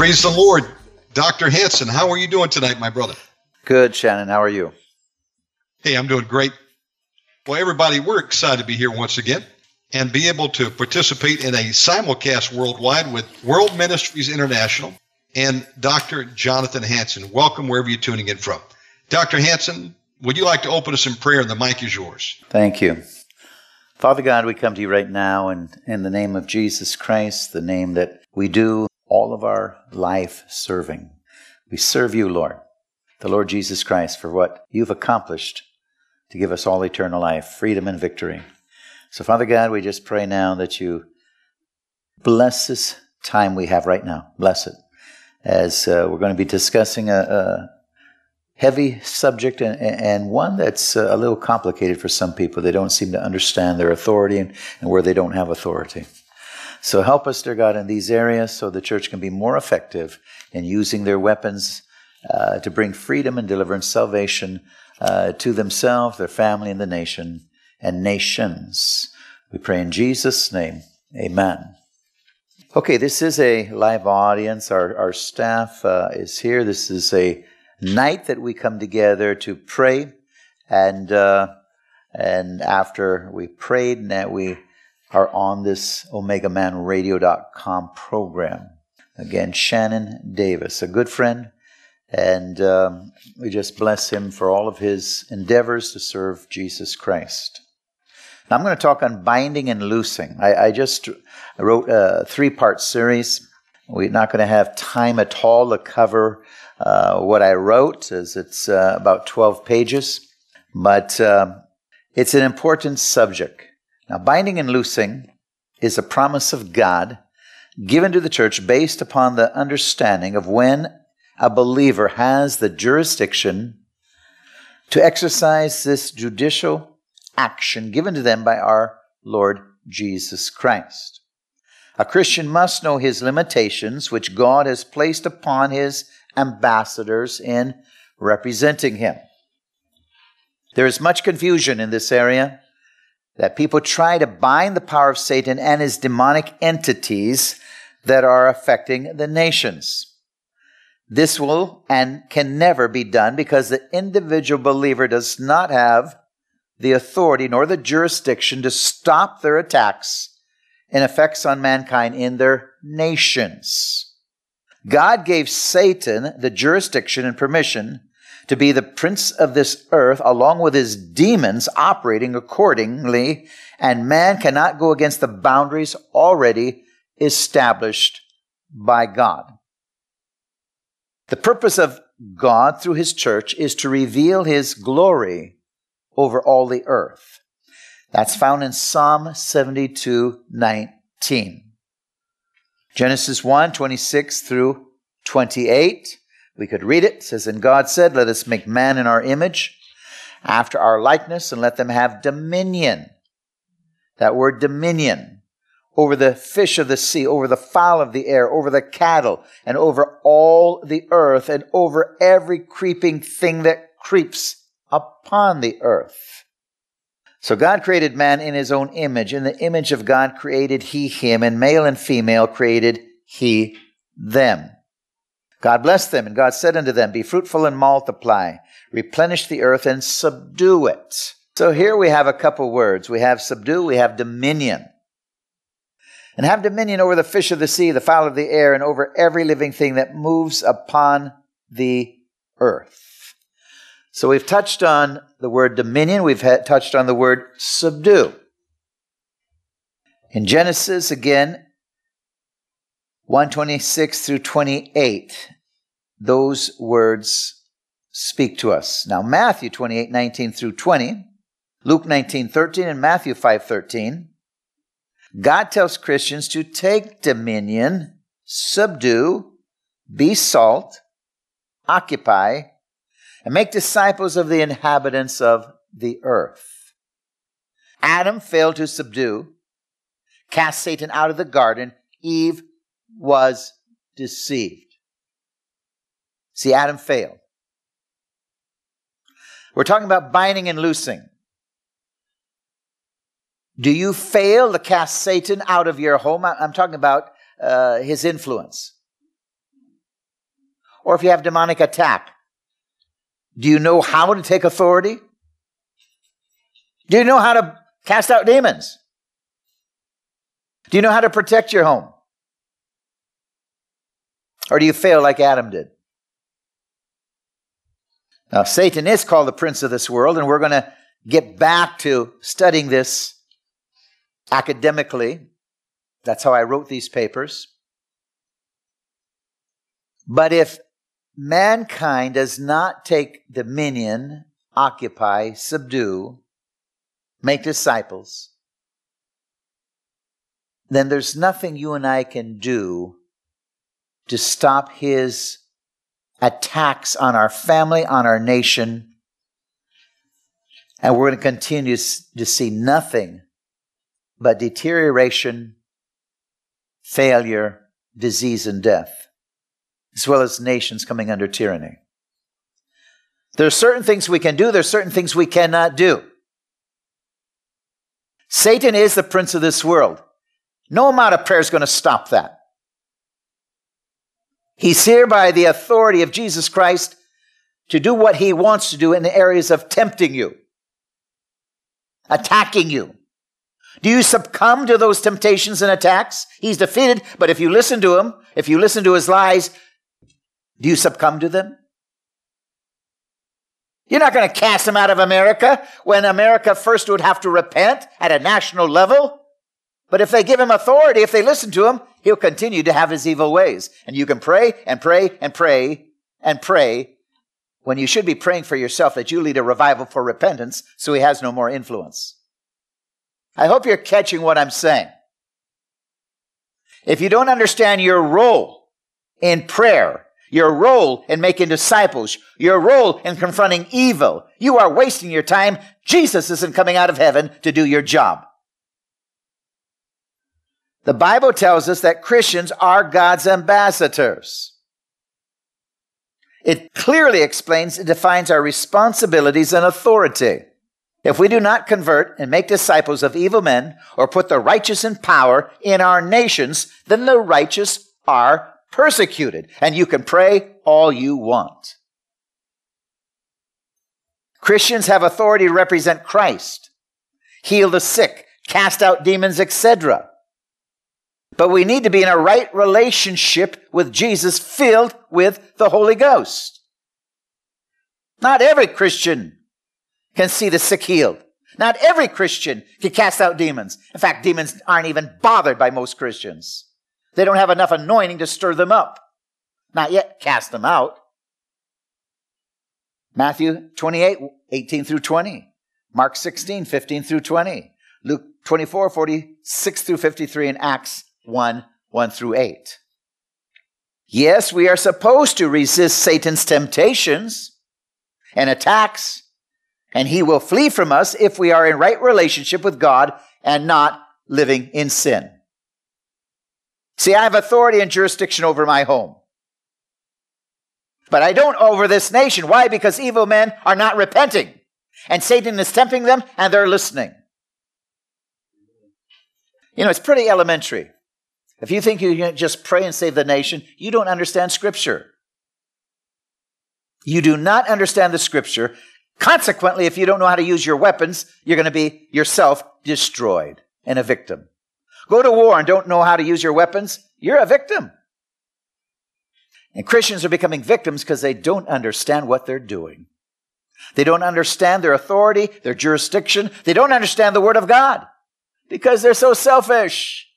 Praise the Lord. Dr. Hanson, how are you doing tonight, my brother? Good, Shannon. How are you? Hey, I'm doing great. Well, everybody, we're excited to be here once again and be able to participate in a simulcast worldwide with World Ministries International and Dr. Jonathan Hanson. Welcome wherever you're tuning in from. Dr. Hanson, would you like to open us in prayer? The mic is yours. Thank you. Father God, we come to you right now and in the name of Jesus Christ, the name that we do all of our life serving. We serve you, Lord, the Lord Jesus Christ, for what you've accomplished to give us all eternal life, freedom, and victory. So, Father God, we just pray now that you bless this time we have right now. Bless it. As uh, we're going to be discussing a, a heavy subject and, and, one that's uh, a little complicated for some people. They don't seem to understand their authority and, and where they don't have authority. So help us, dear God, in these areas so the church can be more effective in using their weapons uh, to bring freedom and deliverance, salvation uh, to themselves, their family, and the nation and nations. We pray in Jesus' name. Amen. Okay, this is a live audience. Our, our staff uh, is here. This is a night that we come together to pray. And, uh, and after we prayed, now we are on this OmegaManRadio.com program. Again, Shannon Davis, a good friend, and um, we just bless him for all of his endeavors to serve Jesus Christ. Now I'm going to talk on binding and loosing. I, I just wrote a three part series. We're not going to have time at all to cover uh, what I wrote, as it's uh, about 12 pages, but uh, it's an important subject. Now, binding and loosing is a promise of God given to the church based upon the understanding of when a believer has the jurisdiction to exercise this judicial action given to them by our Lord Jesus Christ. A Christian must know his limitations, which God has placed upon his ambassadors in representing him. There is much confusion in this area that people try to bind the power of Satan and his demonic entities that are affecting the nations. This will and can never be done because the individual believer does not have the authority nor the jurisdiction to stop their attacks and effects on mankind in their nations. God gave Satan the jurisdiction and permission to be the prince of this earth along with his demons operating accordingly, and man cannot go against the boundaries already established by God. The purpose of God through his church is to reveal his glory over all the earth. That's found in Psalm 72 19. Genesis 1 26 through 28. We could read it. It says, And God said, Let us make man in our image, after our likeness, and let them have dominion. That word dominion over the fish of the sea, over the fowl of the air, over the cattle, and over all the earth, and over every creeping thing that creeps upon the earth. So God created man in his own image. In the image of God created he him, and male and female created he them. God blessed them, and God said unto them, Be fruitful and multiply, replenish the earth and subdue it. So here we have a couple words. We have subdue, we have dominion. And have dominion over the fish of the sea, the fowl of the air, and over every living thing that moves upon the earth. So we've touched on the word dominion, we've touched on the word subdue. In Genesis, again, 126 through 28, those words speak to us. Now, Matthew 28, 19 through 20, Luke 19, 13, and Matthew 5, 13, God tells Christians to take dominion, subdue, be salt, occupy, and make disciples of the inhabitants of the earth. Adam failed to subdue, cast Satan out of the garden. Eve was deceived. See, Adam failed. We're talking about binding and loosing. Do you fail to cast Satan out of your home? I'm talking about uh, his influence. Or if you have demonic attack, do you know how to take authority? Do you know how to cast out demons? Do you know how to protect your home? Or do you fail like Adam did? Now, Satan is called the prince of this world, and we're going to get back to studying this academically. That's how I wrote these papers. But if mankind does not take dominion, occupy, subdue, make disciples, then there's nothing you and I can do to stop his attacks on our family, on our nation. And we're going to continue to see nothing but deterioration, failure, disease, and death, as well as nations coming under tyranny. There are certain things we can do, there are certain things we cannot do. Satan is the prince of this world. No amount of prayer is going to stop that. He's here by the authority of Jesus Christ to do what he wants to do in the areas of tempting you, attacking you, do you succumb to those temptations and attacks? He's defeated, but if you listen to him, if you listen to his lies, do you succumb to them? You're not going to cast him out of America when America first would have to repent at a national level. But if they give him authority, if they listen to him, he'll continue to have his evil ways. And you can pray and pray and pray and pray when you should be praying for yourself that you lead a revival for repentance so he has no more influence. I hope you're catching what I'm saying. If you don't understand your role in prayer, your role in making disciples, your role in confronting evil, you are wasting your time. Jesus isn't coming out of heaven to do your job. The Bible tells us that Christians are God's ambassadors. It clearly explains and defines our responsibilities and authority. If we do not convert and make disciples of evil men or put the righteous in power in our nations, then the righteous are persecuted. And you can pray all you want. Christians have authority to represent Christ, heal the sick, cast out demons, etc. But we need to be in a right relationship with Jesus, filled with the Holy Ghost. Not every Christian can see the sick healed. Not every Christian can cast out demons. In fact, demons aren't even bothered by most Christians. They don't have enough anointing to stir them up. Not yet cast them out. Matthew 28, 18 through 20. Mark 16, 15 through 20. Luke 24, 46 through 53, and Acts 1, 1 through 8. Yes, we are supposed to resist Satan's temptations and attacks and he will flee from us if we are in right relationship with God and not living in sin. See, I have authority and jurisdiction over my home. But I don't over this nation. Why? Because evil men are not repenting. And Satan is tempting them and they're listening. You know, it's pretty elementary. If you think you can just pray and save the nation, you don't understand Scripture. You do not understand the Scripture Consequently, if you don't know how to use your weapons, you're going to be yourself destroyed and a victim. Go to war and don't know how to use your weapons, you're a victim. And Christians are becoming victims because they don't understand what they're doing. They don't understand their authority, their jurisdiction. They don't understand the Word of God because they're so selfish.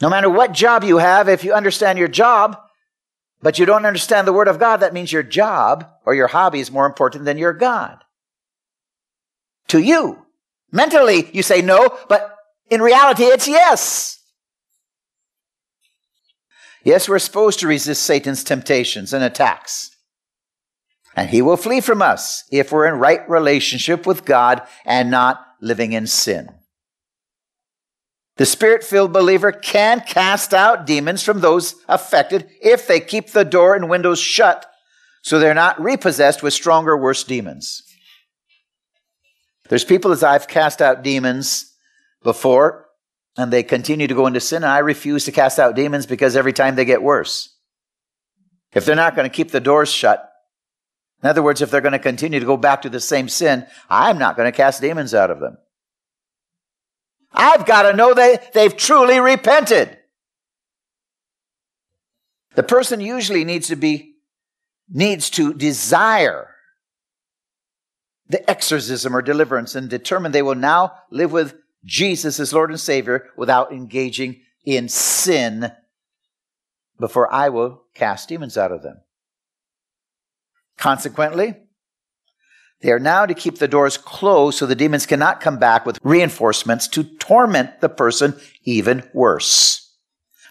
No matter what job you have, if you understand your job, but you don't understand the Word of God, that means your job or your hobby is more important than your God. To you. Mentally, you say no, but in reality, it's yes. Yes, we're supposed to resist Satan's temptations and attacks. And he will flee from us if we're in right relationship with God and not living in sin. The spirit filled believer can cast out demons from those affected if they keep the door and windows shut so they're not repossessed with stronger, worse demons. There's people as I've cast out demons before and they continue to go into sin, and I refuse to cast out demons because every time they get worse. If they're not going to keep the doors shut, in other words, if they're going to continue to go back to the same sin, I'm not going to cast demons out of them. I've got to know they, they've truly repented. The person usually needs to be, needs to desire the exorcism or deliverance and determine they will now live with Jesus as Lord and Savior without engaging in sin before I will cast demons out of them. Consequently, they are now to keep the doors closed so the demons cannot come back with reinforcements to torment the person even worse.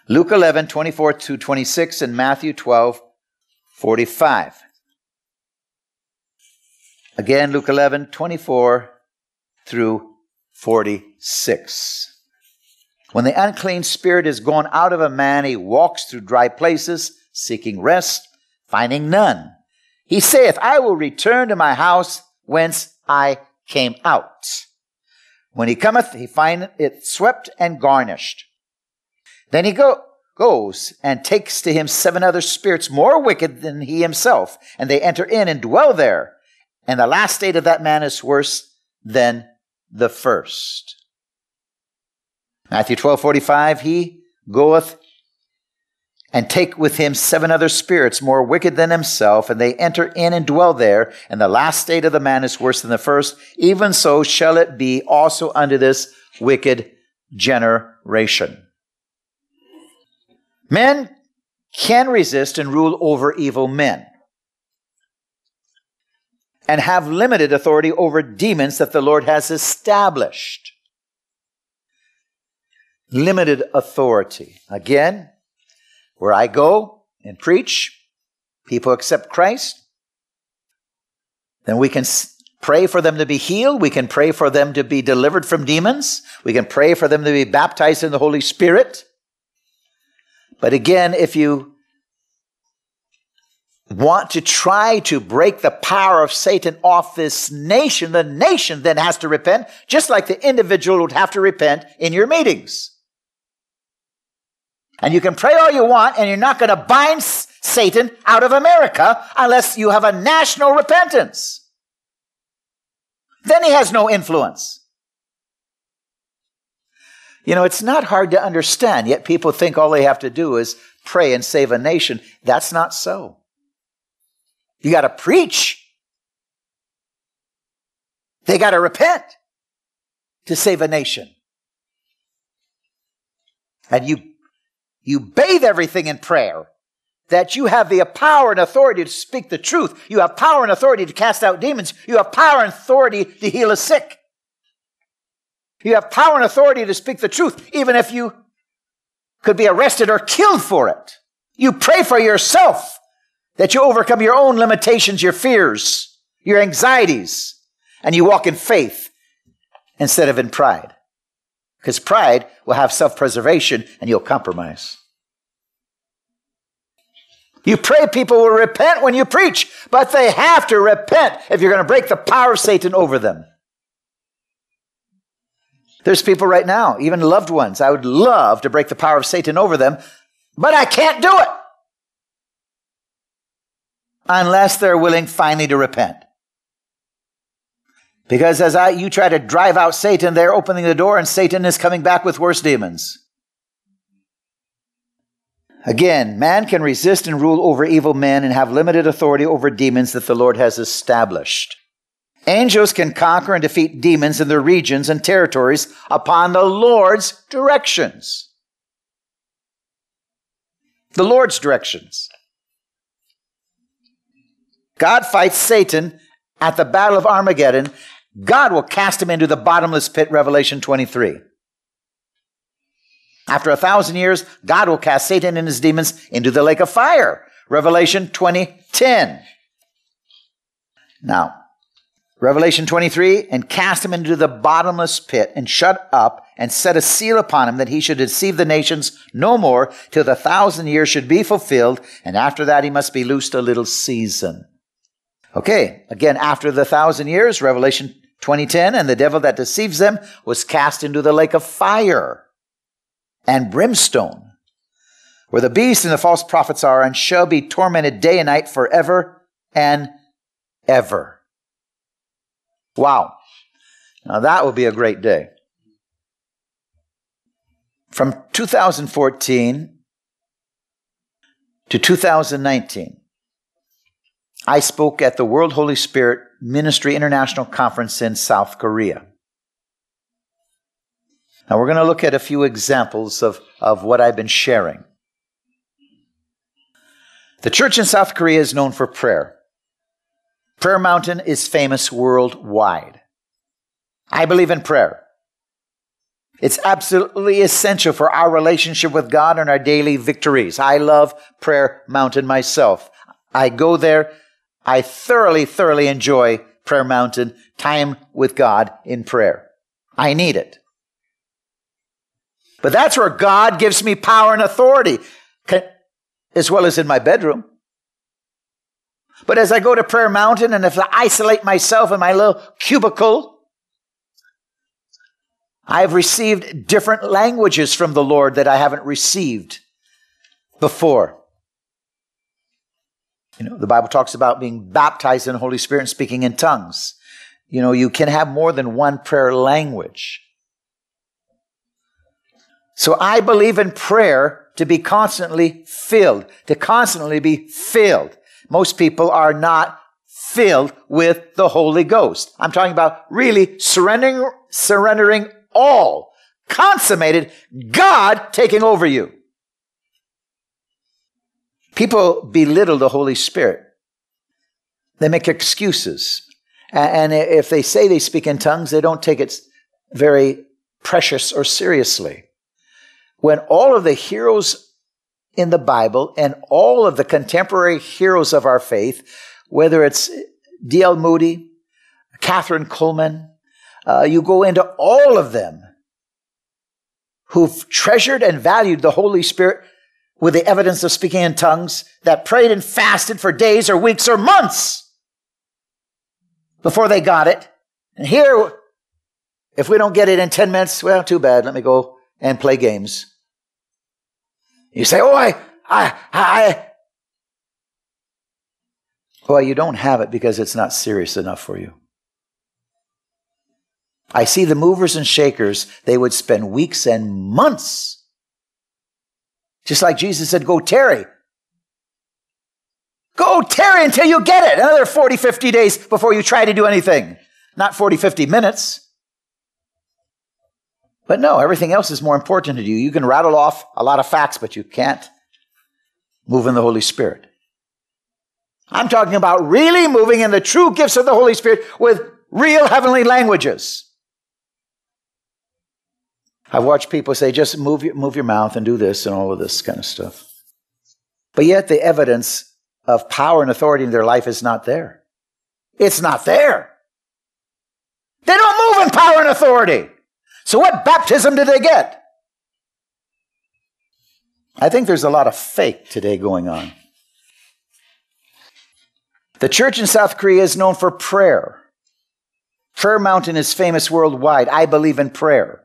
Luke 11, 24 to 26 and Matthew 12, 45. Again, Luke 11, 24 through 46. When the unclean spirit is gone out of a man, he walks through dry places, seeking rest, finding none. He saith, I will return to my house whence I came out. When he cometh, he findeth it swept and garnished. Then he go, goes and takes to him seven other spirits more wicked than he himself, and they enter in and dwell there. And the last state of that man is worse than the first. Matthew twelve forty five. he goeth and take with him seven other spirits more wicked than himself, and they enter in and dwell there, and the last state of the man is worse than the first. Even so shall it be also unto this wicked generation. Men can resist and rule over evil men and have limited authority over demons that the Lord has established. Limited authority. Again, where I go and preach, people accept Christ, then we can pray for them to be healed. We can pray for them to be delivered from demons. We can pray for them to be baptized in the Holy Spirit. But again, if you want to try to break the power of Satan off this nation, the nation then has to repent, just like the individual would have to repent in your meetings. And you can pray all you want, and you're not going to bind Satan out of America unless you have a national repentance. Then he has no influence. You know, it's not hard to understand, yet people think all they have to do is pray and save a nation. That's not so. You got to preach. They got to repent to save a nation. And you, you bathe everything in prayer that you have the power and authority to speak the truth. You have power and authority to cast out demons. You have power and authority to heal a sick. You have power and authority to speak the truth, even if you could be arrested or killed for it. You pray for yourself that you overcome your own limitations, your fears, your anxieties, and you walk in faith instead of in pride. Because pride will have self preservation and you'll compromise. You pray people will repent when you preach, but they have to repent if you're going to break the power of Satan over them. There's people right now, even loved ones, I would love to break the power of Satan over them, but I can't do it. unless they're willing finally to repent. Because as I, you try to drive out Satan, they're opening the door and Satan is coming back with worse demons. Again, man can resist and rule over evil men and have limited authority over demons that the Lord has established. Angels can conquer and defeat demons in their regions and territories upon the Lord's directions. The Lord's directions. God fights Satan at the Battle of Armageddon. God will cast him into the bottomless pit, Revelation 23. After a thousand years, God will cast Satan and his demons into the lake of fire, Revelation 2010. Now, Revelation 23, and cast him into the bottomless pit, and shut up, and set a seal upon him, that he should deceive the nations no more, till the thousand years should be fulfilled, and after that he must be loosed a little season. Okay, again, after the thousand years, Revelation 2010, and the devil that deceives them was cast into the lake of fire and brimstone, where the beast and the false prophets are, and shall be tormented day and night forever and ever. Wow. Now that will be a great day. From 2014 to 2019, I spoke at the World Holy Spirit Ministry International Conference in South Korea. Now we're going to look at a few examples of, of what I've been sharing. The church in South Korea is known for prayer. Prayer Mountain is famous worldwide. I believe in prayer. It's absolutely essential for our relationship with God and our daily victories. I love Prayer Mountain myself. I go there. I thoroughly, thoroughly enjoy Prayer Mountain, time with God in prayer. I need it. But that's where God gives me power and authority, as well as in my bedroom. But as I go to Prayer Mountain and if I isolate myself in my little cubicle, I've received different languages from the Lord that I haven't received before. You know, the Bible talks about being baptized in the Holy Spirit and speaking in tongues. You know, you can have more than one prayer language. So I believe in prayer to be constantly filled, to constantly be filled. Most people are not filled with the Holy Ghost. I'm talking about really surrendering, surrendering all, consummated, God taking over you. People belittle the Holy Spirit. They make excuses. And if they say they speak in tongues, they don't take it very precious or seriously. When all of the heroes in the Bible and all of the contemporary heroes of our faith, whether it's D.L. Moody, Kathryn Kuhlman, uh, you go into all of them who've treasured and valued the Holy Spirit with the evidence of speaking in tongues, that prayed and fasted for days or weeks or months before they got it. And here, if we don't get it in 10 minutes, well, too bad. Let me go and play games. You say, oh, I, I, I. Well, you don't have it because it's not serious enough for you. I see the movers and shakers, they would spend weeks and months. Just like Jesus said, go tarry. Go tarry until you get it. Another 40, 50 days before you try to do anything. Not 40, 50 minutes. But no, everything else is more important to you. You can rattle off a lot of facts, but you can't move in the Holy Spirit. I'm talking about really moving in the true gifts of the Holy Spirit with real heavenly languages. I've watched people say, just move your, move your mouth and do this and all of this kind of stuff. But yet the evidence of power and authority in their life is not there. It's not there. They don't move in power and authority. So, what baptism did they get? I think there's a lot of fake today going on. The church in South Korea is known for prayer. Prayer Mountain is famous worldwide. I believe in prayer.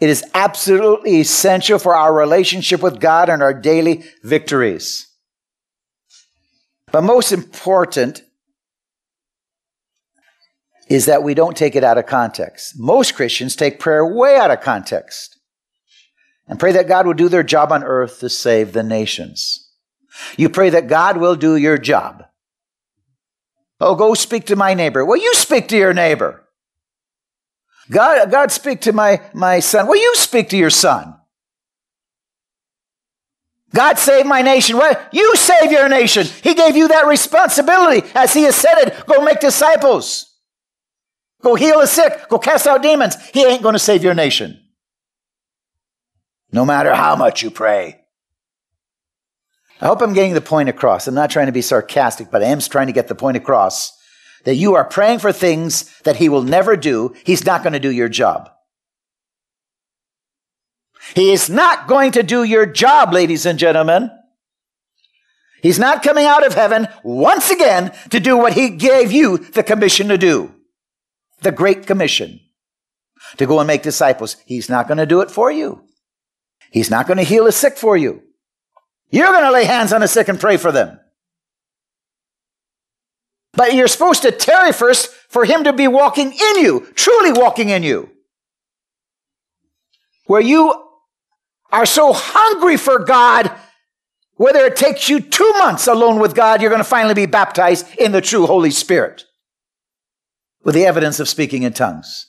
It is absolutely essential for our relationship with God and our daily victories. But most important is that we don't take it out of context. Most Christians take prayer way out of context and pray that God will do their job on earth to save the nations. You pray that God will do your job. Oh, go speak to my neighbor. Well, you speak to your neighbor. God, God speak to my, my son. Well, you speak to your son. God save my nation. Well, you save your nation. He gave you that responsibility. As he has said it, go make disciples. Go heal the sick. Go cast out demons. He ain't going to save your nation. No matter how much you pray. I hope I'm getting the point across. I'm not trying to be sarcastic, but I am trying to get the point across that you are praying for things that he will never do. He's not going to do your job. He is not going to do your job, ladies and gentlemen. He's not coming out of heaven once again to do what he gave you the commission to do the Great Commission to go and make disciples. He's not going to do it for you. He's not going to heal the sick for you. You're going to lay hands on the sick and pray for them. But you're supposed to tarry first for him to be walking in you, truly walking in you. Where you are so hungry for God, whether it takes you two months alone with God, you're going to finally be baptized in the true Holy Spirit with the evidence of speaking in tongues.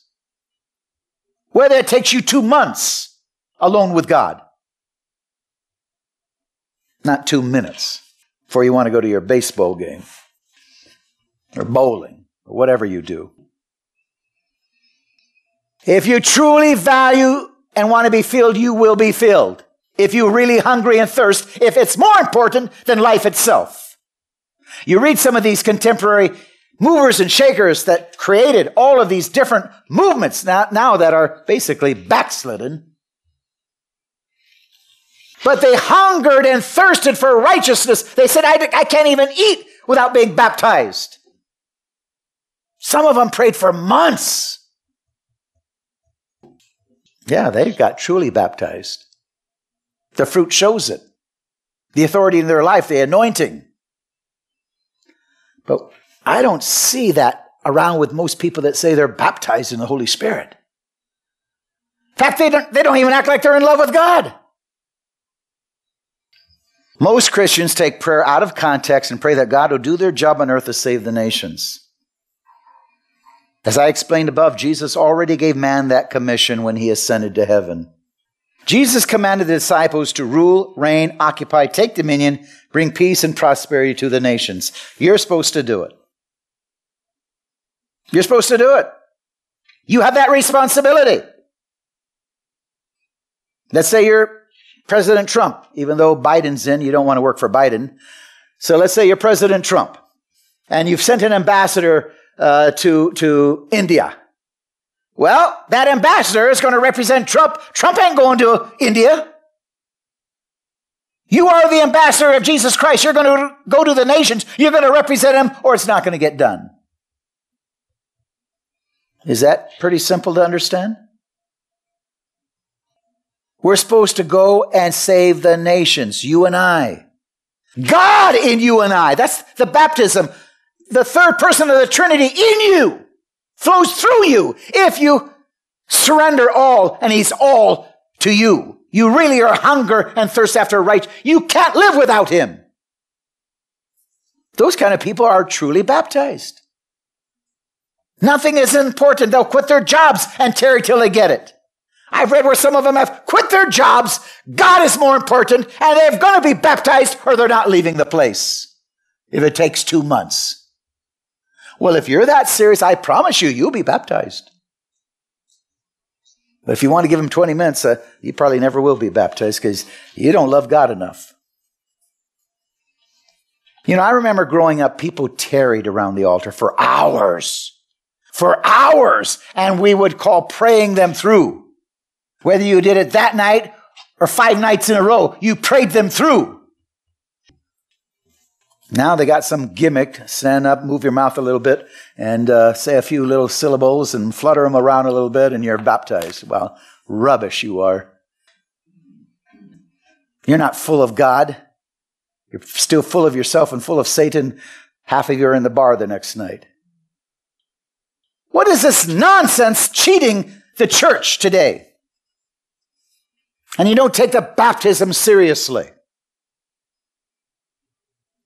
Whether it takes you two months alone with God, not two minutes before you want to go to your baseball game or bowling or whatever you do. If you truly value and want to be filled, you will be filled. If you're really hungry and thirst, if it's more important than life itself. You read some of these contemporary movers and shakers that created all of these different movements now, now that are basically backslidden. But they hungered and thirsted for righteousness. They said, I, I can't even eat without being baptized. Some of them prayed for months. Yeah, they got truly baptized. The fruit shows it. The authority in their life, the anointing. But I don't see that around with most people that say they're baptized in the Holy Spirit. In fact, they don't, they don't even act like they're in love with God. Most Christians take prayer out of context and pray that God will do their job on earth to save the nations. As I explained above, Jesus already gave man that commission when he ascended to heaven. Jesus commanded the disciples to rule, reign, occupy, take dominion, bring peace and prosperity to the nations. You're supposed to do it. You're supposed to do it. You have that responsibility. Let's say you're President Trump, even though Biden's in, you don't want to work for Biden. So let's say you're President Trump and you've sent an ambassador uh, to, to India. Well, that ambassador is going to represent Trump. Trump ain't going to India. You are the ambassador of Jesus Christ. You're going to go to the nations. You're going to represent him, or it's not going to get done. Is that pretty simple to understand? We're supposed to go and save the nations, you and I. God in you and I. That's the baptism the third person of the Trinity in you flows through you if you surrender all and he's all to you. You really are hunger and thirst after right. You can't live without him. Those kind of people are truly baptized. Nothing is important. They'll quit their jobs and tarry till they get it. I've read where some of them have quit their jobs. God is more important and they're going to be baptized or they're not leaving the place if it takes two months. Well, if you're that serious, I promise you, you'll be baptized. But if you want to give him 20 minutes, uh, you probably never will be baptized because you don't love God enough. You know, I remember growing up, people tarried around the altar for hours, for hours, and we would call praying them through. Whether you did it that night or five nights in a row, you prayed them through. Now they got some gimmick. Stand up, move your mouth a little bit, and uh, say a few little syllables and flutter them around a little bit, and you're baptized. Well, rubbish you are. You're not full of God. You're still full of yourself and full of Satan. Half of you are in the bar the next night. What is this nonsense cheating the church today? And you don't take the baptism seriously.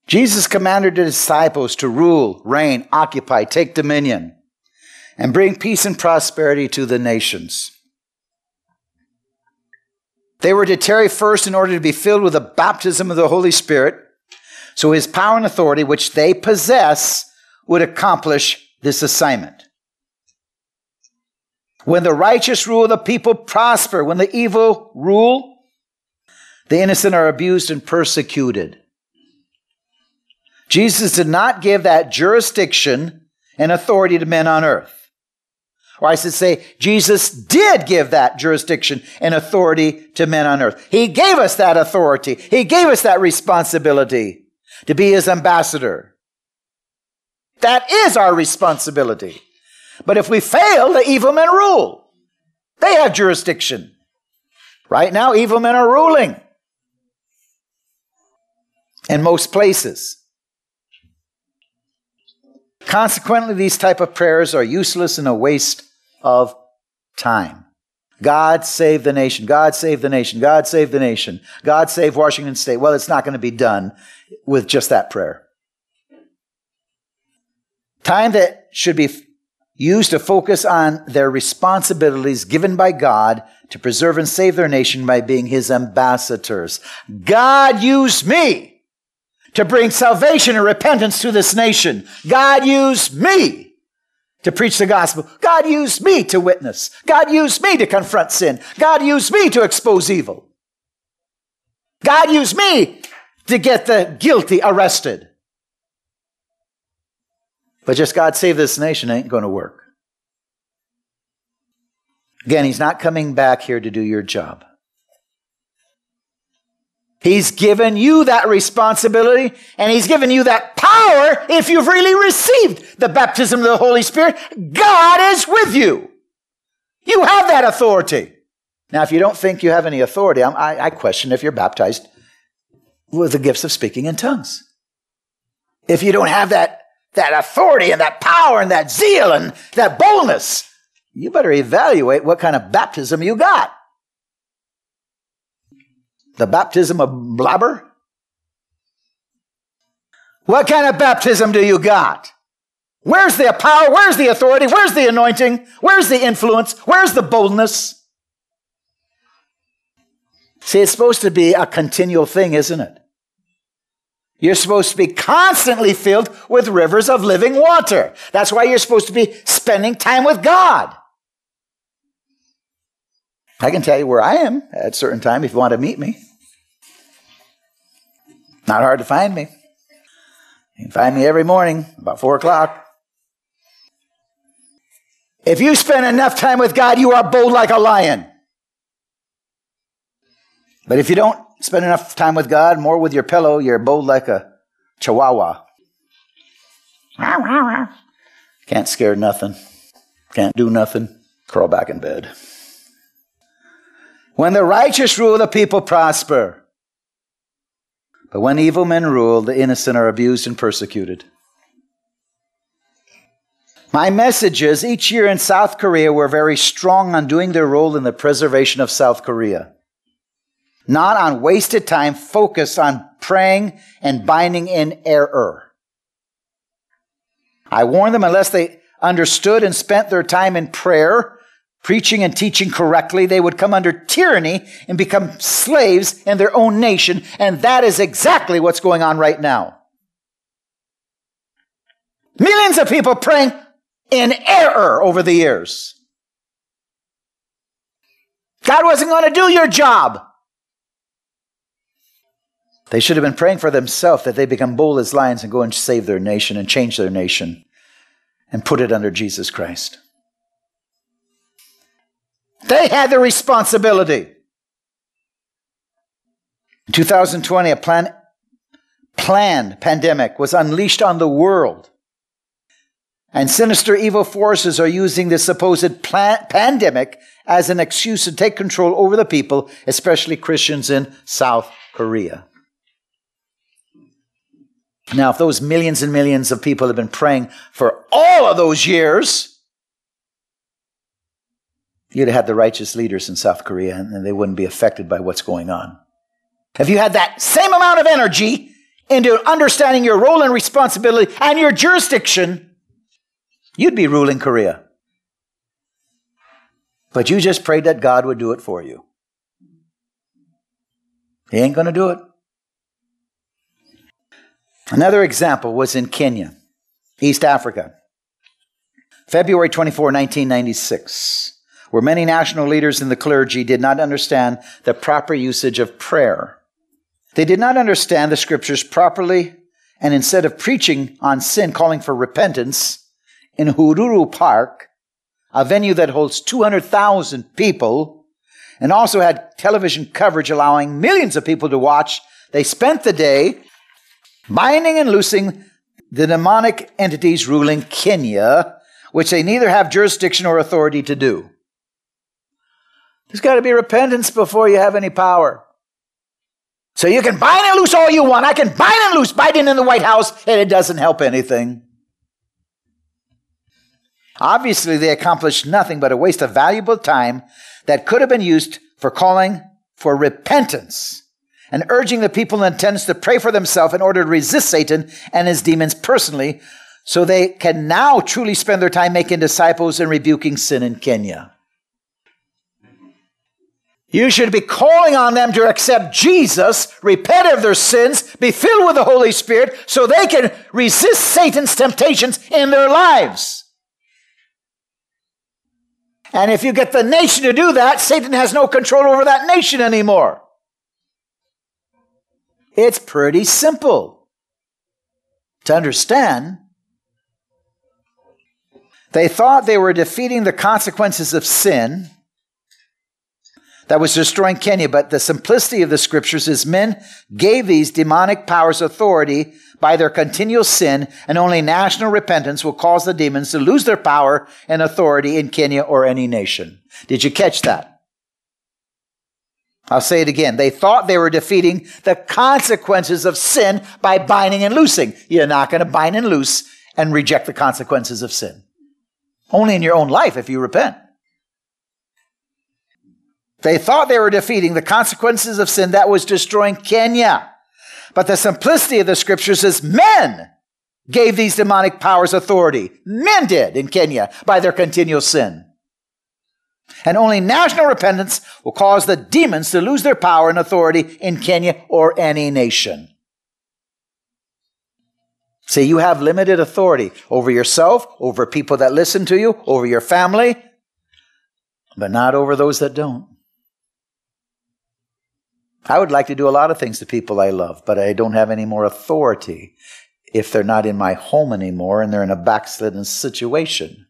Jesus commanded the disciples to rule, reign, occupy, take dominion, and bring peace and prosperity to the nations. They were to tarry first in order to be filled with the baptism of the Holy Spirit, so his power and authority, which they possess, would accomplish this assignment. When the righteous rule, the people prosper. When the evil rule, the innocent are abused and persecuted. Jesus did not give that jurisdiction and authority to men on earth. Or I should say, Jesus did give that jurisdiction and authority to men on earth. He gave us that authority. He gave us that responsibility to be his ambassador. That is our responsibility. But if we fail, the evil men rule. They have jurisdiction. Right now, evil men are ruling in most places. Consequently, these type of prayers are useless and a waste of time. God save the nation. God save the nation. God save the nation. God save Washington State. Well, it's not going to be done with just that prayer. Time that should be used to focus on their responsibilities given by God to preserve and save their nation by being his ambassadors. God used me to bring salvation and repentance to this nation. God used me to preach the gospel. God used me to witness. God used me to confront sin. God used me to expose evil. God used me to get the guilty arrested. But just God save this nation ain't going to work. Again, He's not coming back here to do your job. He's given you that responsibility and he's given you that power if you've really received the baptism of the Holy Spirit. God is with you. You have that authority. Now, if you don't think you have any authority, I, I question if you're baptized with the gifts of speaking in tongues. If you don't have that, that authority and that power and that zeal and that boldness, you better evaluate what kind of baptism you got. The baptism of blabber? What kind of baptism do you got? Where's the power? Where's the authority? Where's the anointing? Where's the influence? Where's the boldness? See, it's supposed to be a continual thing, isn't it? You're supposed to be constantly filled with rivers of living water. That's why you're supposed to be spending time with God. I can tell you where I am at a certain time if you want to meet me. Not hard to find me. You can find me every morning about four o'clock. If you spend enough time with God, you are bold like a lion. But if you don't spend enough time with God, more with your pillow, you're bold like a chihuahua. Can't scare nothing. Can't do nothing. Crawl back in bed. When the righteous rule, the people prosper. But when evil men rule, the innocent are abused and persecuted. My messages each year in South Korea were very strong on doing their role in the preservation of South Korea. Not on wasted time focused on praying and binding in error. I warned them unless they understood and spent their time in prayer preaching and teaching correctly, they would come under tyranny and become slaves in their own nation. And that is exactly what's going on right now. Millions of people praying in error over the years. God wasn't going to do your job. They should have been praying for themselves that they become bold as lions and go and save their nation and change their nation and put it under Jesus Christ. They had the responsibility. In 2020, a plan, planned pandemic was unleashed on the world. And sinister evil forces are using this supposed plan- pandemic as an excuse to take control over the people, especially Christians in South Korea. Now, if those millions and millions of people have been praying for all of those years, you'd have had the righteous leaders in South Korea and they wouldn't be affected by what's going on. If you had that same amount of energy into understanding your role and responsibility and your jurisdiction, you'd be ruling Korea. But you just prayed that God would do it for you. He ain't going to do it. Another example was in Kenya, East Africa. February 24, 1996, where many national leaders in the clergy did not understand the proper usage of prayer. They did not understand the scriptures properly, and instead of preaching on sin, calling for repentance, in Uhuru Park, a venue that holds 200,000 people, and also had television coverage allowing millions of people to watch, they spent the day binding and loosing the demonic entities ruling Kenya, which they neither have jurisdiction or authority to do. There's got to be repentance before you have any power. So you can bind and loose all you want. I can bind and loose Biden in the White House, and it doesn't help anything. Obviously, they accomplished nothing but a waste of valuable time that could have been used for calling for repentance and urging the people in attendance to pray for themselves in order to resist Satan and his demons personally so they can now truly spend their time making disciples and rebuking sin in Kenya. You should be calling on them to accept Jesus, repent of their sins, be filled with the Holy Spirit so they can resist Satan's temptations in their lives. And if you get the nation to do that, Satan has no control over that nation anymore. It's pretty simple to understand. They thought they were defeating the consequences of sin that was destroying Kenya, but the simplicity of the scriptures is men gave these demonic powers authority by their continual sin, and only national repentance will cause the demons to lose their power and authority in Kenya or any nation. Did you catch that? I'll say it again. They thought they were defeating the consequences of sin by binding and loosing. You're not going to bind and loose and reject the consequences of sin. Only in your own life if you repent. They thought they were defeating the consequences of sin that was destroying Kenya. But the simplicity of the scriptures is men gave these demonic powers authority. Men did in Kenya by their continual sin. And only national repentance will cause the demons to lose their power and authority in Kenya or any nation. See, you have limited authority over yourself, over people that listen to you, over your family, but not over those that don't. I would like to do a lot of things to people I love, but I don't have any more authority if they're not in my home anymore and they're in a backslidden situation.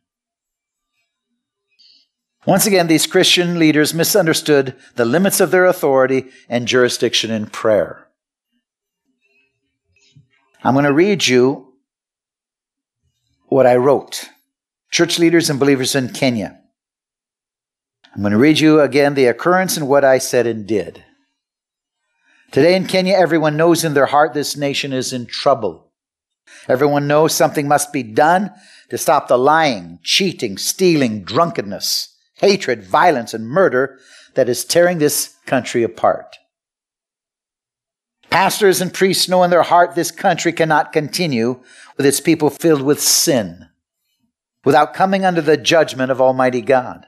Once again, these Christian leaders misunderstood the limits of their authority and jurisdiction in prayer. I'm going to read you what I wrote. Church leaders and believers in Kenya. I'm going to read you again the occurrence and what I said and did. Today in Kenya, everyone knows in their heart this nation is in trouble. Everyone knows something must be done to stop the lying, cheating, stealing, drunkenness, hatred, violence, and murder that is tearing this country apart. Pastors and priests know in their heart this country cannot continue with its people filled with sin without coming under the judgment of Almighty God.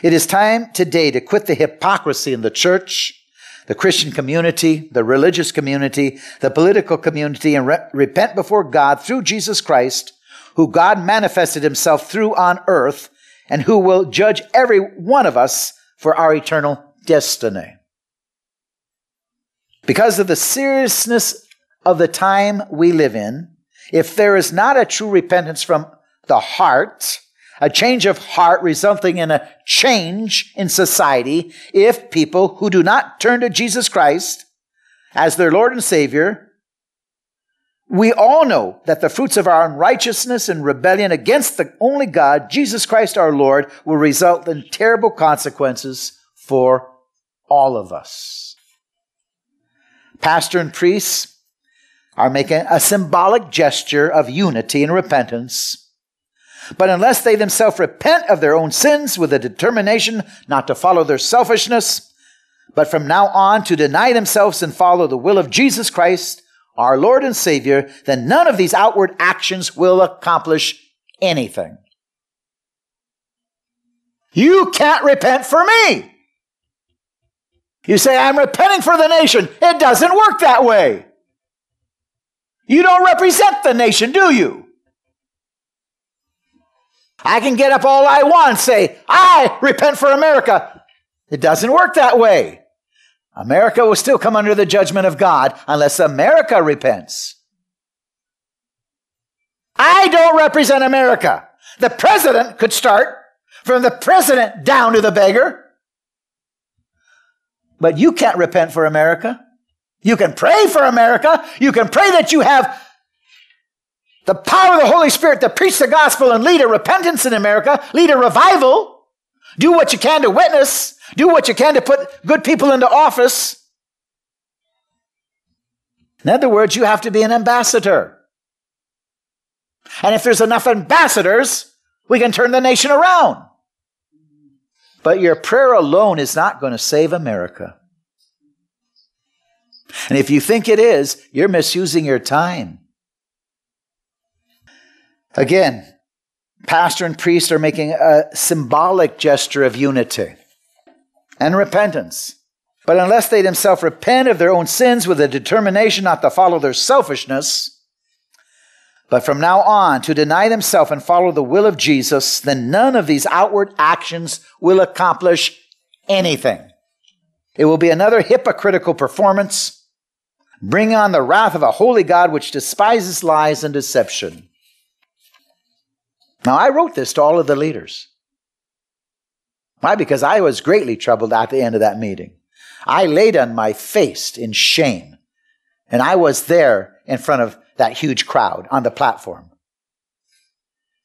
It is time today to quit the hypocrisy in the church the Christian community, the religious community, the political community, and re- repent before God through Jesus Christ, who God manifested himself through on earth, and who will judge every one of us for our eternal destiny. Because of the seriousness of the time we live in, if there is not a true repentance from the heart, a change of heart resulting in a change in society if people who do not turn to Jesus Christ as their Lord and Savior, we all know that the fruits of our unrighteousness and rebellion against the only God, Jesus Christ our Lord, will result in terrible consequences for all of us. Pastor and priests, are making a symbolic gesture of unity and repentance. But unless they themselves repent of their own sins with a determination not to follow their selfishness, but from now on to deny themselves and follow the will of Jesus Christ, our Lord and Savior, then none of these outward actions will accomplish anything. You can't repent for me. You say, I'm repenting for the nation. It doesn't work that way. You don't represent the nation, do you? I can get up all I want and say, I repent for America. It doesn't work that way. America will still come under the judgment of God unless America repents. I don't represent America. The president could start from the president down to the beggar. But you can't repent for America. You can pray for America. You can pray that you have the power of the Holy Spirit to preach the gospel and lead a repentance in America, lead a revival. Do what you can to witness. Do what you can to put good people into office. In other words, you have to be an ambassador. And if there's enough ambassadors, we can turn the nation around. But your prayer alone is not going to save America. And if you think it is, you're misusing your time. Again, pastor and priest are making a symbolic gesture of unity and repentance. But unless they themselves repent of their own sins with a determination not to follow their selfishness, but from now on to deny themselves and follow the will of Jesus, then none of these outward actions will accomplish anything. It will be another hypocritical performance, bring on the wrath of a holy God which despises lies and deception. Now, I wrote this to all of the leaders. Why? Because I was greatly troubled at the end of that meeting. I laid on my face in shame, and I was there in front of that huge crowd on the platform.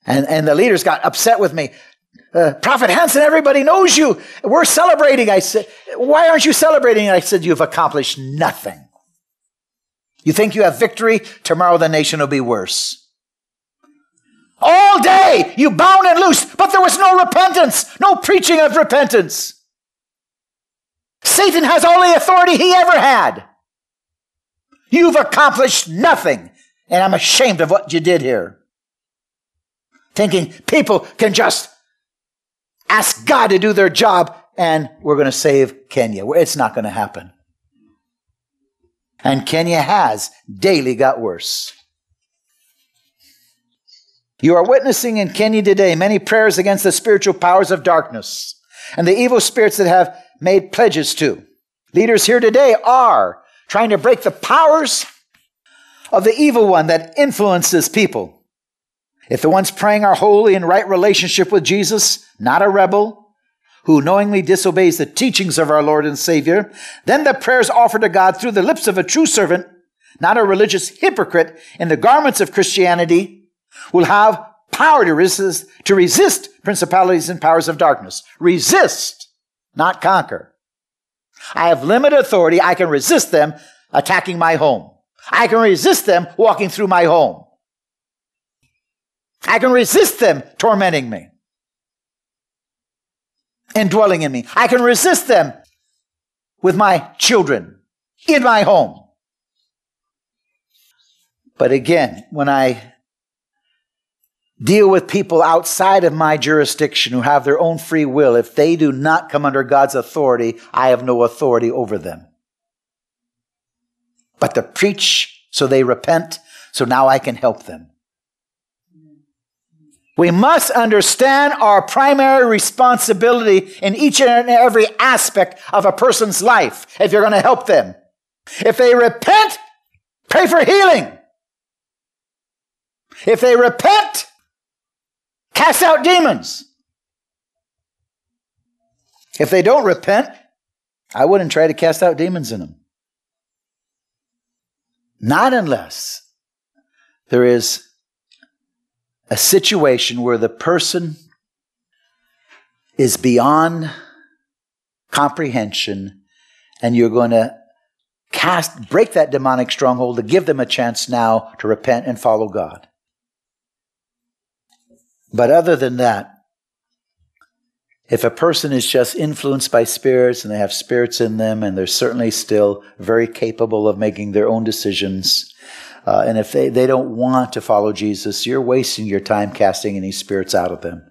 And, and the leaders got upset with me. Uh, Prophet Hansen, everybody knows you. We're celebrating. I said, Why aren't you celebrating? I said, You've accomplished nothing. You think you have victory? Tomorrow the nation will be worse. All day you bound and loosed, but there was no repentance, no preaching of repentance. Satan has all the authority he ever had. You've accomplished nothing, and I'm ashamed of what you did here. Thinking people can just ask God to do their job and we're going to save Kenya. It's not going to happen. And Kenya has daily got worse. You are witnessing in Kenya today many prayers against the spiritual powers of darkness and the evil spirits that have made pledges to. Leaders here today are trying to break the powers of the evil one that influences people. If the ones praying are holy in right relationship with Jesus, not a rebel, who knowingly disobeys the teachings of our Lord and Savior, then the prayers offered to God through the lips of a true servant, not a religious hypocrite in the garments of Christianity, will have power to resist, to resist principalities and powers of darkness. Resist, not conquer. I have limited authority. I can resist them attacking my home. I can resist them walking through my home. I can resist them tormenting me and dwelling in me. I can resist them with my children in my home. But again, when I deal with people outside of my jurisdiction who have their own free will. If they do not come under God's authority, I have no authority over them. But to preach so they repent, so now I can help them. We must understand our primary responsibility in each and every aspect of a person's life if you're going to help them. If they repent, pray for healing. If they repent, Cast out demons. If they don't repent, I wouldn't try to cast out demons in them. Not unless there is a situation where the person is beyond comprehension and you're going to cast, break that demonic stronghold, to give them a chance now to repent and follow God. But other than that, if a person is just influenced by spirits and they have spirits in them and they're certainly still very capable of making their own decisions, uh, and if they, they don't want to follow Jesus, you're wasting your time casting any spirits out of them.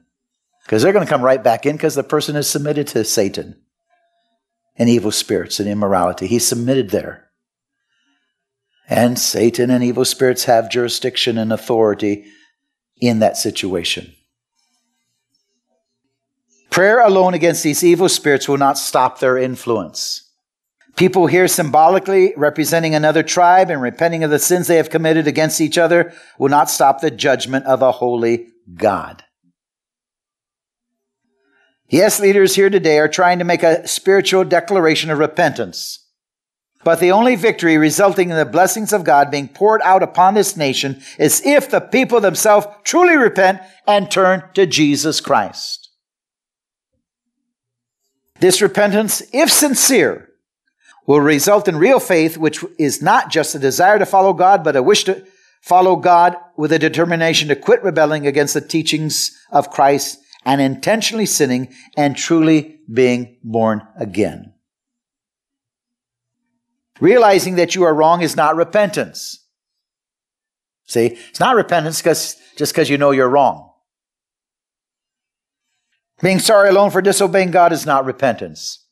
Because they're going to come right back in because the person is submitted to Satan and evil spirits and immorality. He's submitted there. And Satan and evil spirits have jurisdiction and authority in that situation. Prayer alone against these evil spirits will not stop their influence. People here symbolically representing another tribe and repenting of the sins they have committed against each other will not stop the judgment of a holy God. Yes, leaders here today are trying to make a spiritual declaration of repentance. But the only victory resulting in the blessings of God being poured out upon this nation is if the people themselves truly repent and turn to Jesus Christ. This repentance, if sincere, will result in real faith, which is not just a desire to follow God, but a wish to follow God with a determination to quit rebelling against the teachings of Christ and intentionally sinning and truly being born again. Realizing that you are wrong is not repentance. See, it's not repentance because just because you know you're wrong. Being sorry alone for disobeying God is not repentance.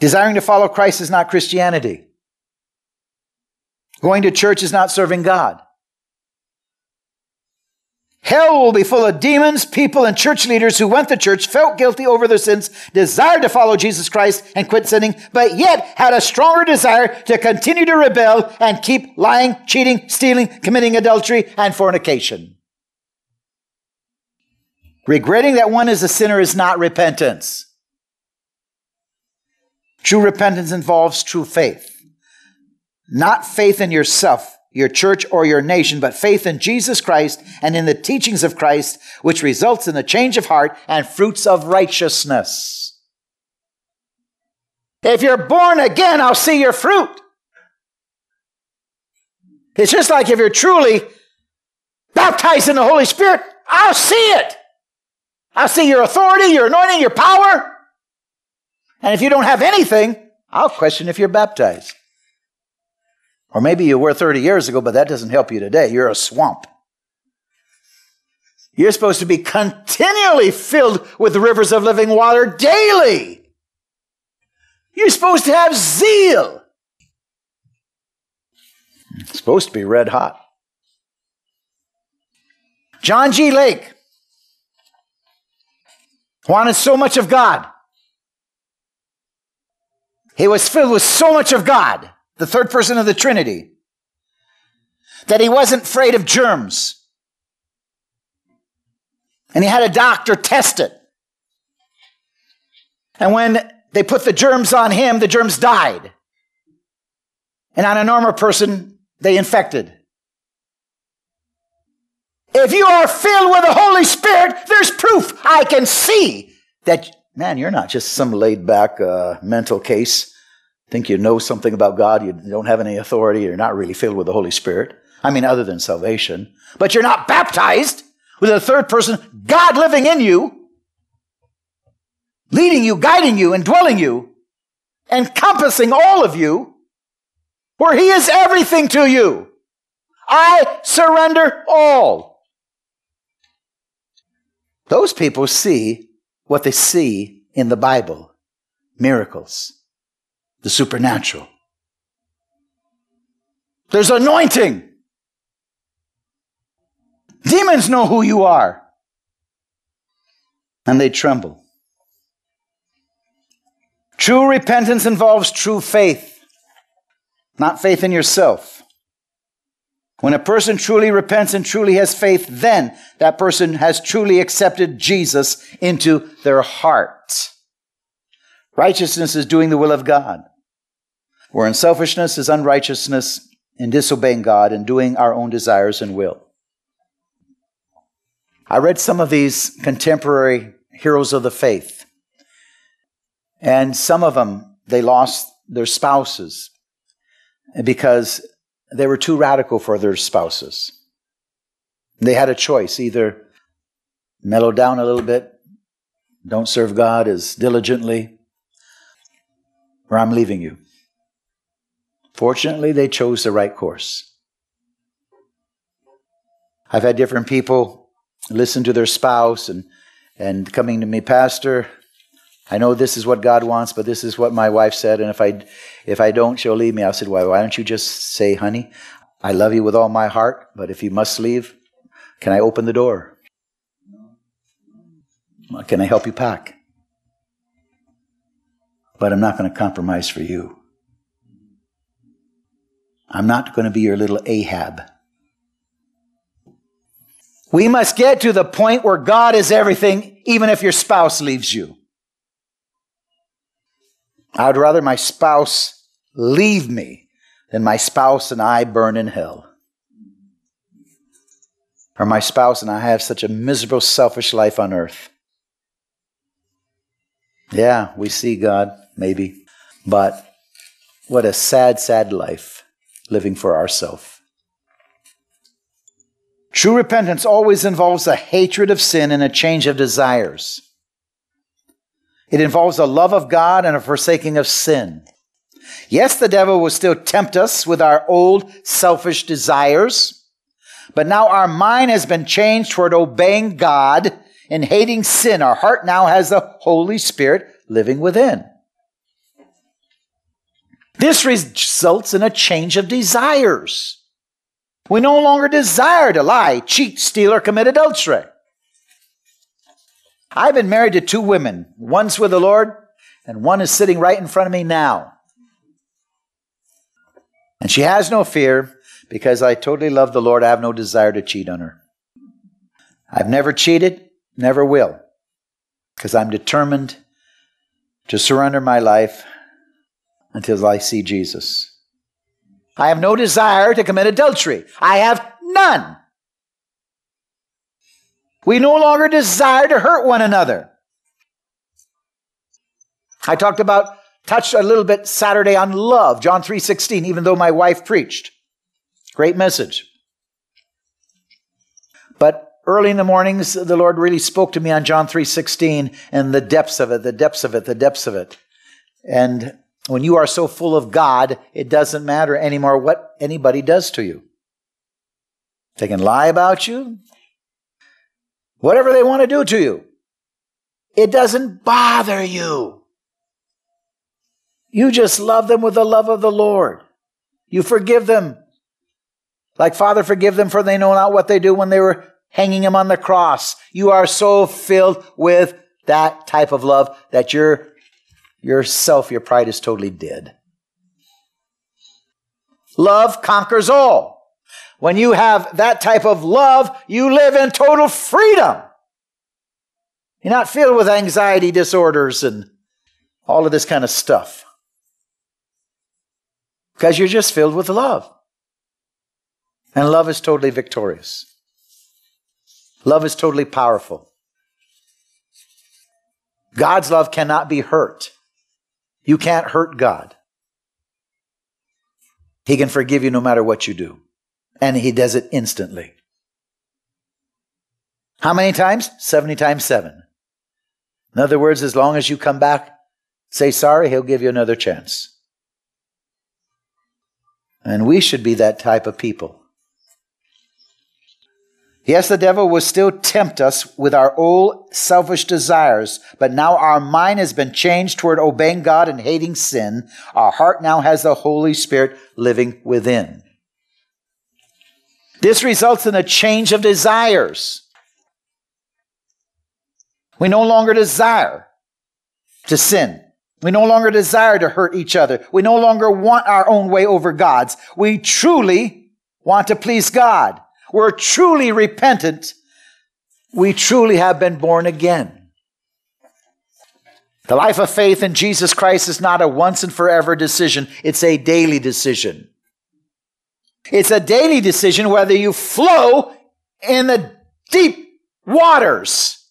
Desiring to follow Christ is not Christianity. Going to church is not serving God. Hell will be full of demons, people, and church leaders who went to church, felt guilty over their sins, desired to follow Jesus Christ and quit sinning, but yet had a stronger desire to continue to rebel and keep lying, cheating, stealing, committing adultery, and fornication. Regretting that one is a sinner is not repentance. True repentance involves true faith. Not faith in yourself, your church, or your nation, but faith in Jesus Christ and in the teachings of Christ, which results in a change of heart and fruits of righteousness. If you're born again, I'll see your fruit. It's just like if you're truly baptized in the Holy Spirit, I'll see it. I'll see your authority, your anointing, your power. And if you don't have anything, I'll question if you're baptized. Or maybe you were 30 years ago, but that doesn't help you today. You're a swamp. You're supposed to be continually filled with rivers of living water daily. You're supposed to have zeal. It's supposed to be red hot. John G. Lake wanted so much of God. He was filled with so much of God, the third person of the Trinity, that he wasn't afraid of germs. And he had a doctor test it. And when they put the germs on him, the germs died. And on a normal person, they infected. If you are filled with the Holy Spirit, there's proof. I can see that, man, you're not just some laid back uh, mental case. Think you know something about God, you don't have any authority, you're not really filled with the Holy Spirit. I mean, other than salvation. But you're not baptized with a third person, God living in you, leading you, guiding you, and dwelling you, encompassing all of you, where He is everything to you. I surrender all. Those people see what they see in the Bible miracles, the supernatural. There's anointing. Demons know who you are, and they tremble. True repentance involves true faith, not faith in yourself. When a person truly repents and truly has faith, then that person has truly accepted Jesus into their heart. Righteousness is doing the will of God, where unselfishness is unrighteousness in disobeying God and doing our own desires and will. I read some of these contemporary heroes of the faith, and some of them, they lost their spouses because they were too radical for their spouses. They had a choice either mellow down a little bit, don't serve God as diligently, or I'm leaving you. Fortunately, they chose the right course. I've had different people listen to their spouse and, and coming to me, Pastor, I know this is what God wants, but this is what my wife said, and if I if I don't, she'll leave me. I said, Why why don't you just say, honey, I love you with all my heart, but if you must leave, can I open the door? Can I help you pack? But I'm not going to compromise for you. I'm not going to be your little Ahab. We must get to the point where God is everything, even if your spouse leaves you. I would rather my spouse leave me than my spouse and I burn in hell. Or my spouse and I have such a miserable, selfish life on earth. Yeah, we see God, maybe, but what a sad, sad life living for ourselves. True repentance always involves a hatred of sin and a change of desires. It involves a love of God and a forsaking of sin. Yes, the devil will still tempt us with our old selfish desires, but now our mind has been changed toward obeying God and hating sin. Our heart now has the Holy Spirit living within. This results in a change of desires. We no longer desire to lie, cheat, steal, or commit adultery. I've been married to two women. One's with the Lord, and one is sitting right in front of me now. And she has no fear because I totally love the Lord. I have no desire to cheat on her. I've never cheated, never will, because I'm determined to surrender my life until I see Jesus. I have no desire to commit adultery. I have none. We no longer desire to hurt one another. I talked about touched a little bit Saturday on love, John 3:16, even though my wife preached. Great message. But early in the mornings the Lord really spoke to me on John 3:16 and the depths of it, the depths of it, the depths of it. And when you are so full of God, it doesn't matter anymore what anybody does to you. They can lie about you, whatever they want to do to you. It doesn't bother you. You just love them with the love of the Lord. You forgive them. Like Father, forgive them for they know not what they do when they were hanging him on the cross. You are so filled with that type of love that your yourself, your pride is totally dead. Love conquers all. When you have that type of love, you live in total freedom. You're not filled with anxiety disorders and all of this kind of stuff. Because you're just filled with love. And love is totally victorious. Love is totally powerful. God's love cannot be hurt. You can't hurt God. He can forgive you no matter what you do. And He does it instantly. How many times? 70 times 7. In other words, as long as you come back, say sorry, He'll give you another chance. And we should be that type of people. Yes, the devil will still tempt us with our old selfish desires, but now our mind has been changed toward obeying God and hating sin. Our heart now has the Holy Spirit living within. This results in a change of desires. We no longer desire to sin. We no longer desire to hurt each other. We no longer want our own way over God's. We truly want to please God. We're truly repentant. We truly have been born again. The life of faith in Jesus Christ is not a once and forever decision. It's a daily decision. It's a daily decision whether you flow in the deep waters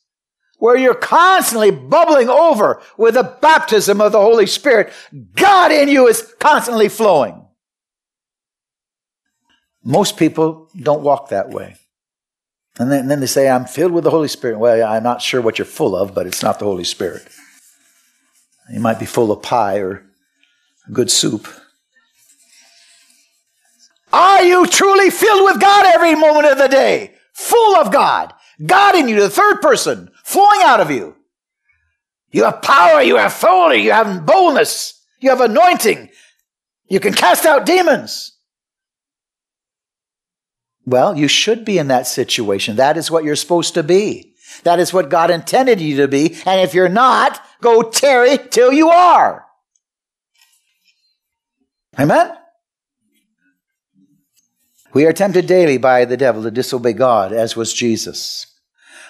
where you're constantly bubbling over with the baptism of the Holy Spirit. God in you is constantly flowing. Most people don't walk that way. And then, and then, they say, I'm filled with the Holy Spirit. Well, I'm not sure what you're full of, but it's not the Holy Spirit. You might be full of pie or good soup. Are you truly filled with God every moment of the day? Full of God. God in you, the third person, flowing out of you. You have power, you have authority, you have boldness, you have anointing. You can cast out demons. Well, you should be in that situation. That is what you're supposed to be. That is what God intended you to be. And if you're not, go tarry till you are. Amen? We are tempted daily by the devil to disobey God, as was Jesus.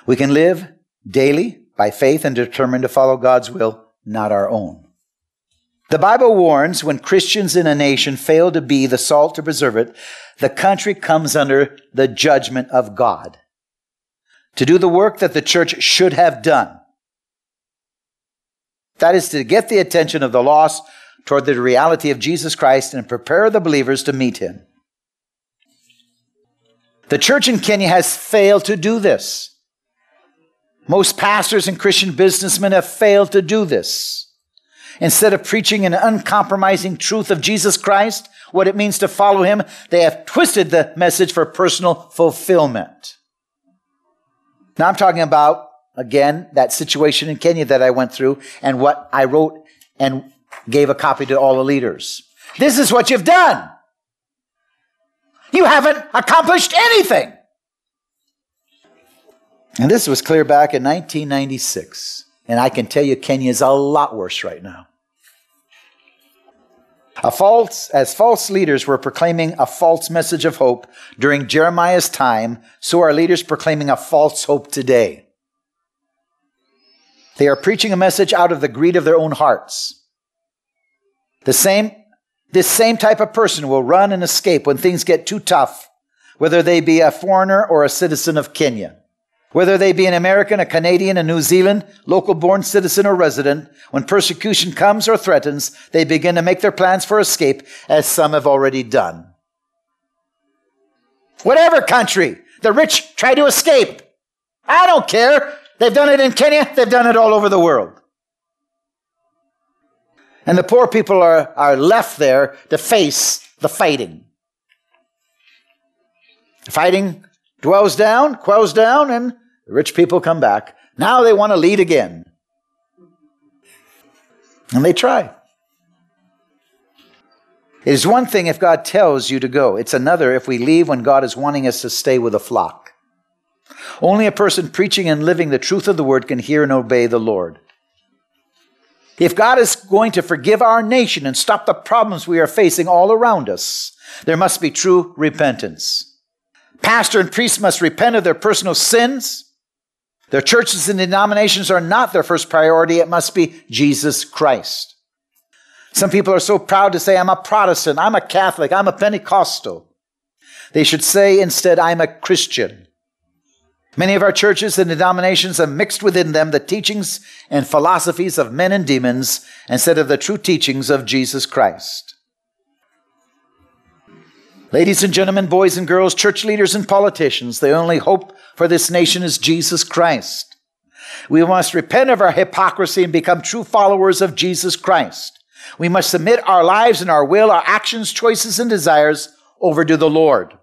We can live daily by faith and determined to follow God's will, not our own. The Bible warns when Christians in a nation fail to be the salt to preserve it, the country comes under the judgment of God. To do the work that the church should have done. That is to get the attention of the lost toward the reality of Jesus Christ and prepare the believers to meet him. The church in Kenya has failed to do this. Most pastors and Christian businessmen have failed to do this. Instead of preaching an uncompromising truth of Jesus Christ, what it means to follow him, they have twisted the message for personal fulfillment. Now I'm talking about, again, that situation in Kenya that I went through and what I wrote and gave a copy to all the leaders. This is what you've done. You haven't accomplished anything. And this was clear back in 1996. And I can tell you, Kenya is a lot worse right now. A false, as false leaders were proclaiming a false message of hope during Jeremiah's time, so are leaders proclaiming a false hope today. They are preaching a message out of the greed of their own hearts. The same, this same type of person will run and escape when things get too tough, whether they be a foreigner or a citizen of Kenya. Whether they be an American, a Canadian, a New Zealand, local born citizen or resident, when persecution comes or threatens, they begin to make their plans for escape, as some have already done. Whatever country, the rich try to escape. I don't care. They've done it in Kenya, they've done it all over the world. And the poor people are, are left there to face the fighting. The fighting dwells down, quells down, and the rich people come back. Now they want to lead again. And they try. It is one thing if God tells you to go, it's another if we leave when God is wanting us to stay with a flock. Only a person preaching and living the truth of the word can hear and obey the Lord. If God is going to forgive our nation and stop the problems we are facing all around us, there must be true repentance. Pastor and priest must repent of their personal sins their churches and denominations are not their first priority. It must be Jesus Christ. Some people are so proud to say, I'm a Protestant, I'm a Catholic, I'm a Pentecostal. They should say instead, I'm a Christian. Many of our churches and denominations have mixed within them the teachings and philosophies of men and demons instead of the true teachings of Jesus Christ. Ladies and gentlemen, boys and girls, church leaders and politicians, the only hope for this nation is Jesus Christ. We must repent of our hypocrisy and become true followers of Jesus Christ. We must submit our lives and our will, our actions, choices, and desires over to the Lord.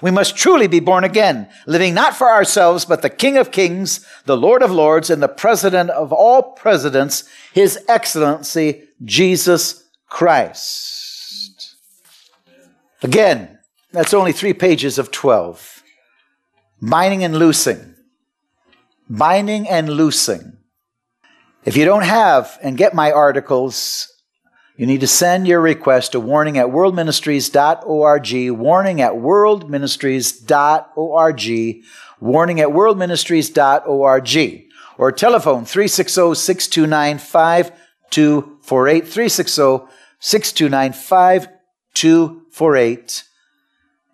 We must truly be born again, living not for ourselves, but the King of Kings, the Lord of Lords, and the President of all presidents, His Excellency, Jesus Christ. Again, that's only three pages of 12. Binding and loosing. Binding and loosing. If you don't have and get my articles, you need to send your request to warning at worldministries.org, warning at worldministries.org, warning at worldministries.org, or telephone 360 629 5248, 360 629 5248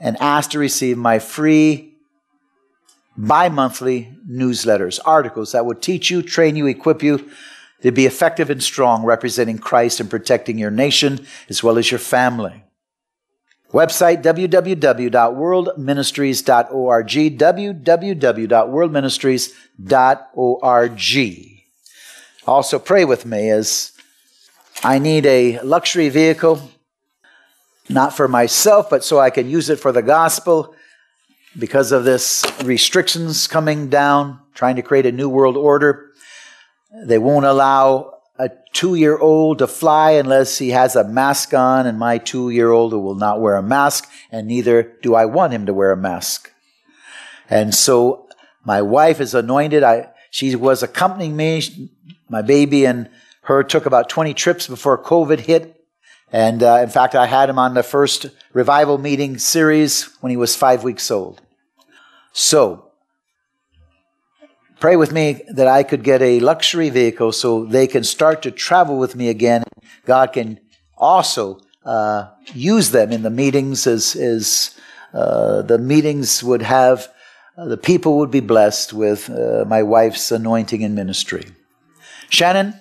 and ask to receive my free bi monthly newsletters, articles that would teach you, train you, equip you to be effective and strong, representing Christ and protecting your nation as well as your family. Website www.worldministries.org, www.worldministries.org. Also, pray with me as I need a luxury vehicle, not for myself, but so I can use it for the gospel because of this restrictions coming down, trying to create a new world order. They won't allow a two year old to fly unless he has a mask on, and my two year old will not wear a mask, and neither do I want him to wear a mask. And so my wife is anointed. I, she was accompanying me. My baby and her took about 20 trips before COVID hit. And uh, in fact, I had him on the first revival meeting series when he was five weeks old. So, pray with me that I could get a luxury vehicle so they can start to travel with me again. God can also uh, use them in the meetings as, as uh, the meetings would have, uh, the people would be blessed with uh, my wife's anointing and ministry. Shannon?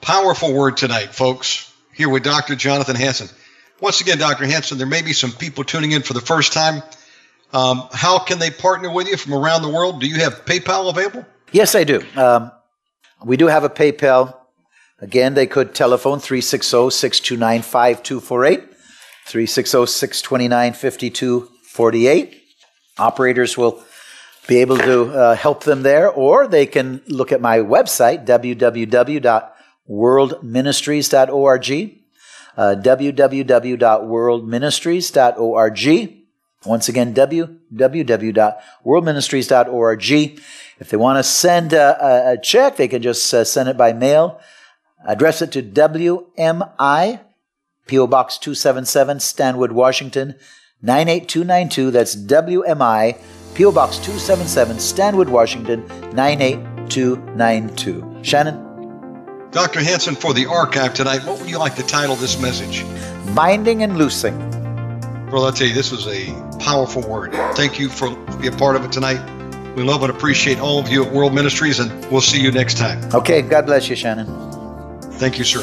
Powerful word tonight, folks. Here with Dr. Jonathan Hanson. Once again, Dr. Hanson, there may be some people tuning in for the first time. Um, how can they partner with you from around the world? Do you have PayPal available? Yes, I do. Um, we do have a PayPal. Again, they could telephone 360 629 5248, 360 629 5248. Operators will be able to uh, help them there, or they can look at my website, www.worldministries.org, uh, www.worldministries.org. Once again, www.worldministries.org. If they want to send a, a check, they can just uh, send it by mail. Address it to WMI, P.O. Box 277, Stanwood, Washington, 98292. That's WMI, P.O. Box 277, Stanwood, Washington, 98292. Shannon? Dr. Hanson, for the archive tonight, what would you like to title this message? Binding and loosing. Well, I'll tell you, this was a powerful word. Thank you for being a part of it tonight. We love and appreciate all of you at World Ministries, and we'll see you next time. Okay, God bless you, Shannon. Thank you, sir.